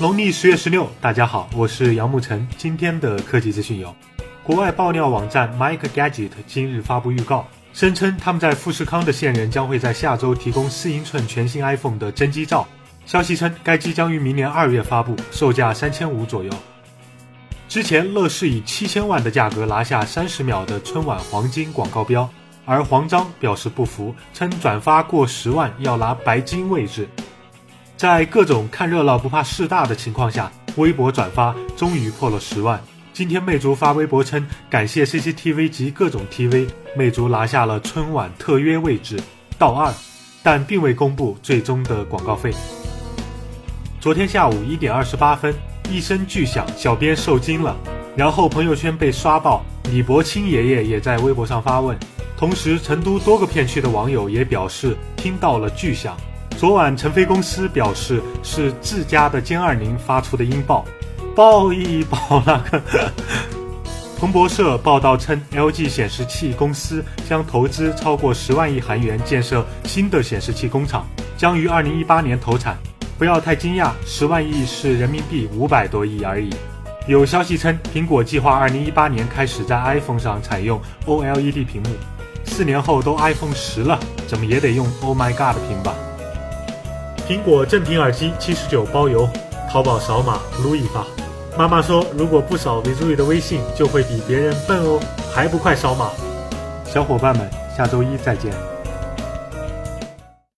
农历十月十六，大家好，我是杨沐晨。今天的科技资讯有：国外爆料网站 MikeGadget 今日发布预告，声称他们在富士康的线人将会在下周提供四英寸全新 iPhone 的真机照。消息称，该机将于明年二月发布，售价三千五左右。之前，乐视以七千万的价格拿下三十秒的春晚黄金广告标，而黄章表示不服，称转发过十万要拿白金位置。在各种看热闹不怕事大的情况下，微博转发终于破了十万。今天，魅族发微博称感谢 CCTV 及各种 TV，魅族拿下了春晚特约位置倒二，但并未公布最终的广告费。昨天下午一点二十八分。一声巨响，小编受惊了，然后朋友圈被刷爆。李伯清爷爷也在微博上发问，同时成都多个片区的网友也表示听到了巨响。昨晚成飞公司表示是自家的歼二零发出的音爆，爆一爆那个。彭博社报道称，LG 显示器公司将投资超过十万亿韩元建设新的显示器工厂，将于二零一八年投产。不要太惊讶，十万亿是人民币五百多亿而已。有消息称，苹果计划二零一八年开始在 iPhone 上采用 OLED 屏幕，四年后都 iPhone 十了，怎么也得用 Oh my God 屏吧？苹果正品耳机七十九包邮，淘宝扫码撸一发。妈妈说，如果不扫 Vizui 的微信，就会比别人笨哦，还不快扫码？小伙伴们，下周一再见。